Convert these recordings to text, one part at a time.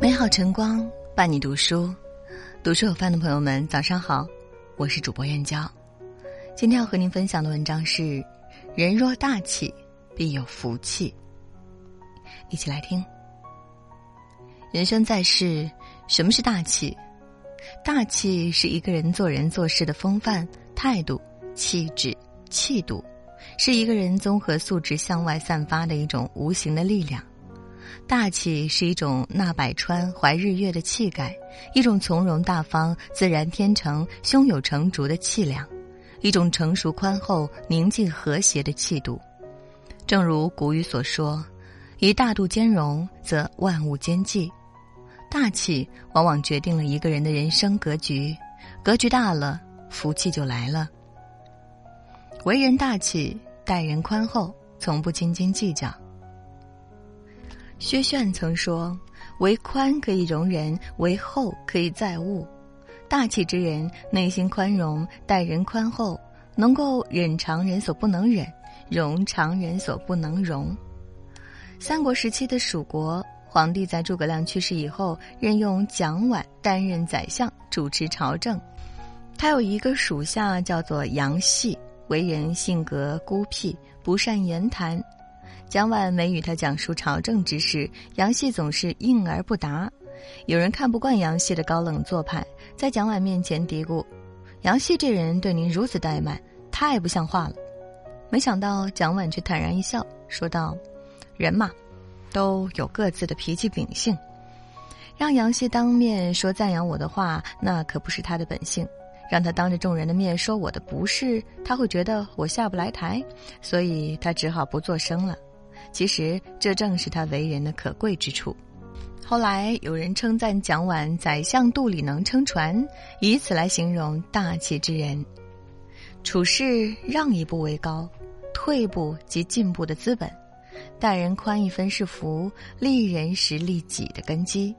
美好晨光伴你读书，读书有饭的朋友们，早上好，我是主播燕娇。今天要和您分享的文章是：人若大气，必有福气。一起来听。人生在世，什么是大气？大气是一个人做人做事的风范、态度、气质、气度，是一个人综合素质向外散发的一种无形的力量。大气是一种纳百川、怀日月的气概，一种从容大方、自然天成、胸有成竹的气量，一种成熟宽厚、宁静和谐的气度。正如古语所说：“以大度兼容，则万物兼济。”大气往往决定了一个人的人生格局，格局大了，福气就来了。为人大气，待人宽厚，从不斤斤计较。薛炫曾说：“为宽可以容人，为厚可以载物。大气之人，内心宽容，待人宽厚，能够忍常人所不能忍，容常人所不能容。”三国时期的蜀国。皇帝在诸葛亮去世以后，任用蒋琬担任宰相，主持朝政。他有一个属下叫做杨戏，为人性格孤僻，不善言谈。蒋琬每与他讲述朝政之事，杨戏总是应而不答。有人看不惯杨戏的高冷做派，在蒋琬面前嘀咕：“杨戏这人对您如此怠慢，太不像话了。”没想到蒋琬却坦然一笑，说道：“人嘛。”都有各自的脾气秉性，让杨希当面说赞扬我的话，那可不是他的本性；让他当着众人的面说我的不是，他会觉得我下不来台，所以他只好不作声了。其实这正是他为人的可贵之处。后来有人称赞蒋琬“宰相肚里能撑船”，以此来形容大气之人。处事让一步为高，退步即进步的资本。待人宽一分是福，利人时利己的根基。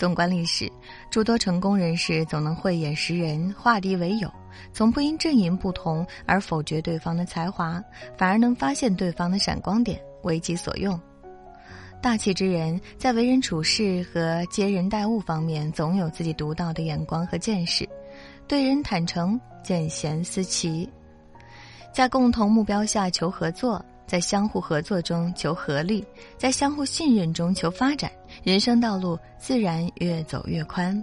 纵观历史，诸多成功人士总能慧眼识人，化敌为友，从不因阵营不同而否决对方的才华，反而能发现对方的闪光点，为己所用。大气之人在为人处事和接人待物方面，总有自己独到的眼光和见识，对人坦诚，见贤思齐，在共同目标下求合作。在相互合作中求合力，在相互信任中求发展，人生道路自然越走越宽。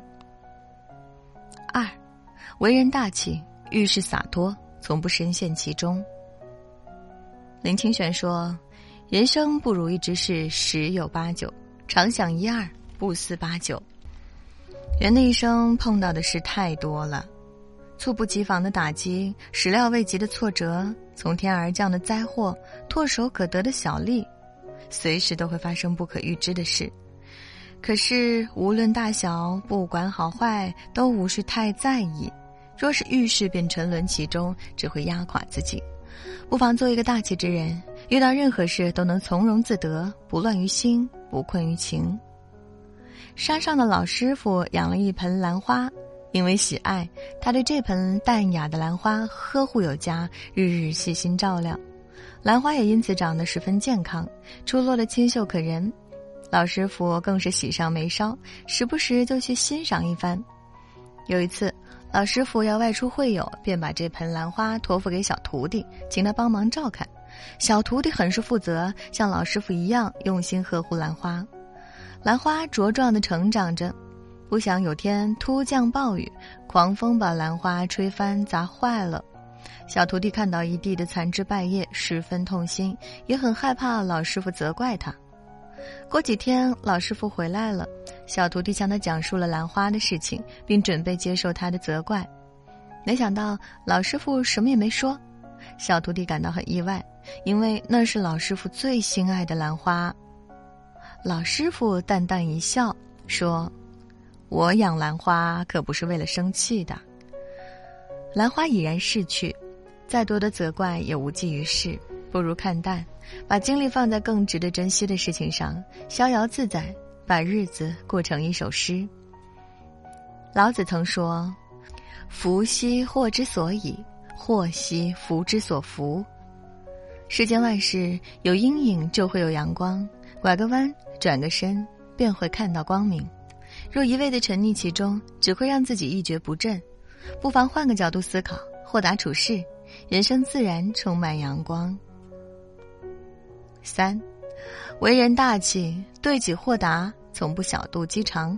二，为人大气，遇事洒脱，从不深陷其中。林清玄说：“人生不如意之事十有八九，常想一二，不思八九。”人的一生碰到的事太多了。猝不及防的打击，始料未及的挫折，从天而降的灾祸，唾手可得的小利，随时都会发生不可预知的事。可是无论大小，不管好坏，都无需太在意。若是遇事便沉沦其中，只会压垮自己。不妨做一个大气之人，遇到任何事都能从容自得，不乱于心，不困于情。山上的老师傅养了一盆兰花。因为喜爱，他对这盆淡雅的兰花呵护有加，日日细心照料，兰花也因此长得十分健康，出落的清秀可人。老师傅更是喜上眉梢，时不时就去欣赏一番。有一次，老师傅要外出会友，便把这盆兰花托付给小徒弟，请他帮忙照看。小徒弟很是负责，像老师傅一样用心呵护兰花。兰花茁壮的成长着。不想有天突降暴雨，狂风把兰花吹翻砸坏了。小徒弟看到一地的残枝败叶，十分痛心，也很害怕老师傅责怪他。过几天，老师傅回来了，小徒弟向他讲述了兰花的事情，并准备接受他的责怪。没想到老师傅什么也没说，小徒弟感到很意外，因为那是老师傅最心爱的兰花。老师傅淡淡一笑，说。我养兰花可不是为了生气的。兰花已然逝去，再多的责怪也无济于事，不如看淡，把精力放在更值得珍惜的事情上，逍遥自在，把日子过成一首诗。老子曾说：“福兮祸之所以，祸兮福之所伏。”世间万事有阴影就会有阳光，拐个弯转个身便会看到光明。若一味的沉溺其中，只会让自己一蹶不振。不妨换个角度思考，豁达处事，人生自然充满阳光。三，为人大气，对己豁达，从不小肚鸡肠。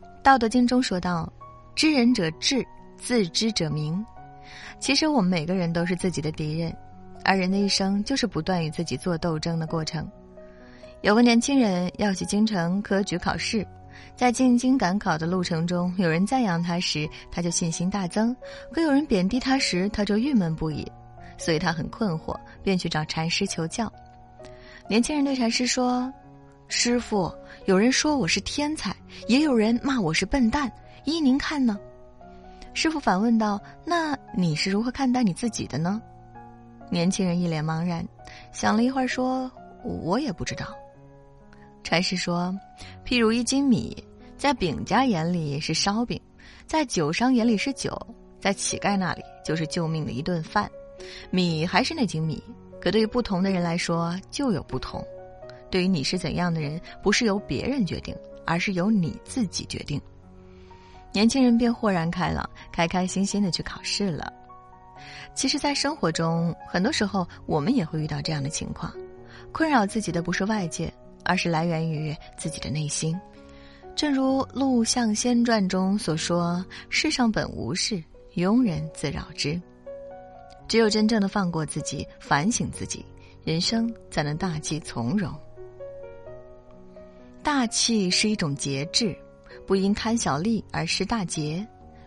《道德经》中说道：“知人者智，自知者明。”其实我们每个人都是自己的敌人，而人的一生就是不断与自己做斗争的过程。有个年轻人要去京城科举考试。在进京赶考的路程中，有人赞扬他时，他就信心大增；可有人贬低他时，他就郁闷不已。所以他很困惑，便去找禅师求教。年轻人对禅师说：“师傅，有人说我是天才，也有人骂我是笨蛋，依您看呢？”师傅反问道：“那你是如何看待你自己的呢？”年轻人一脸茫然，想了一会儿说：“我也不知道。”禅师说：“譬如一斤米，在饼家眼里是烧饼，在酒商眼里是酒，在乞丐那里就是救命的一顿饭。米还是那斤米，可对于不同的人来说就有不同。对于你是怎样的人，不是由别人决定，而是由你自己决定。”年轻人便豁然开朗，开开心心的去考试了。其实，在生活中，很多时候我们也会遇到这样的情况，困扰自己的不是外界。而是来源于自己的内心，正如《陆象仙传》中所说：“世上本无事，庸人自扰之。”只有真正的放过自己，反省自己，人生才能大气从容。大气是一种节制，不因贪小利而失大节，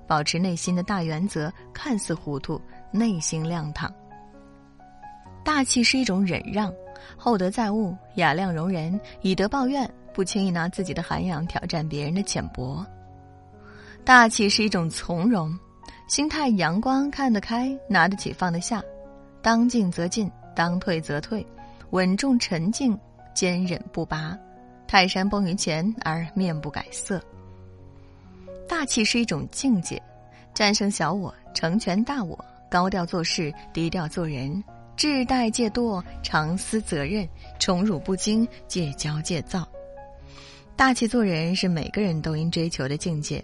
保持内心的大原则，看似糊涂，内心亮堂。大气是一种忍让。厚德载物，雅量容人，以德报怨，不轻易拿自己的涵养挑战别人的浅薄。大气是一种从容，心态阳光，看得开，拿得起放得下，当进则进，当退则退，稳重沉静，坚忍不拔，泰山崩于前而面不改色。大气是一种境界，战胜小我，成全大我，高调做事，低调做人。志怠戒惰，常思责任；宠辱不惊，戒骄戒躁。大气做人是每个人都应追求的境界。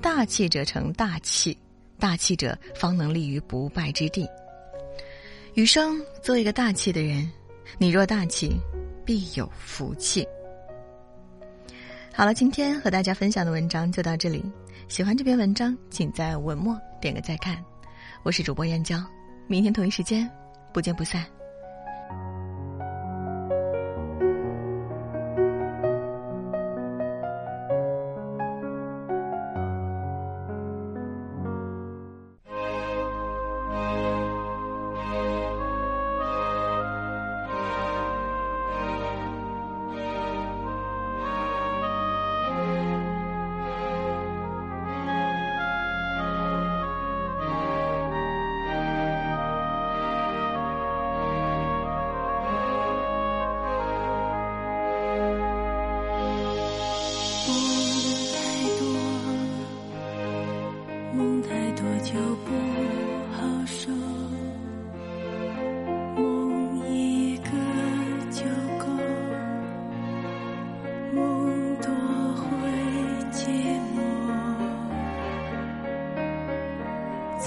大气者成大器，大气者方能立于不败之地。余生做一个大气的人，你若大气，必有福气。好了，今天和大家分享的文章就到这里。喜欢这篇文章，请在文末点个再看。我是主播燕娇，明天同一时间。不见不散。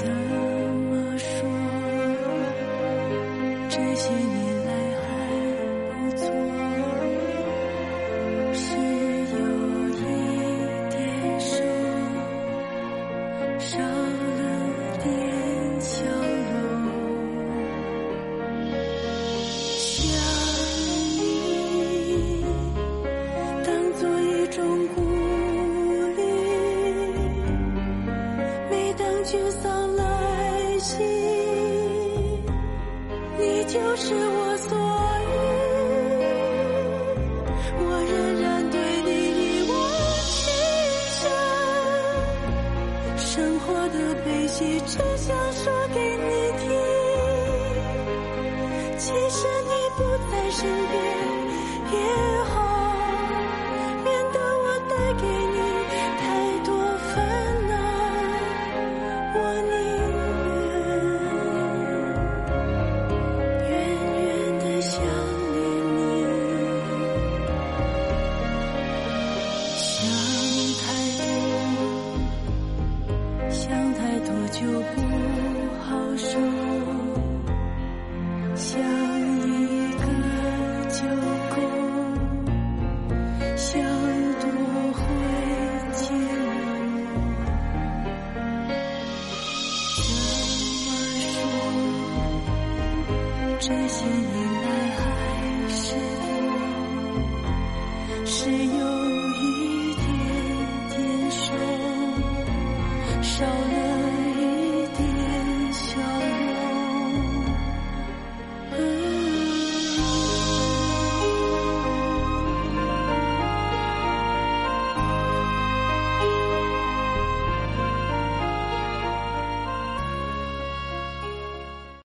就的悲喜只想说给你听，其实你不在身边。笑了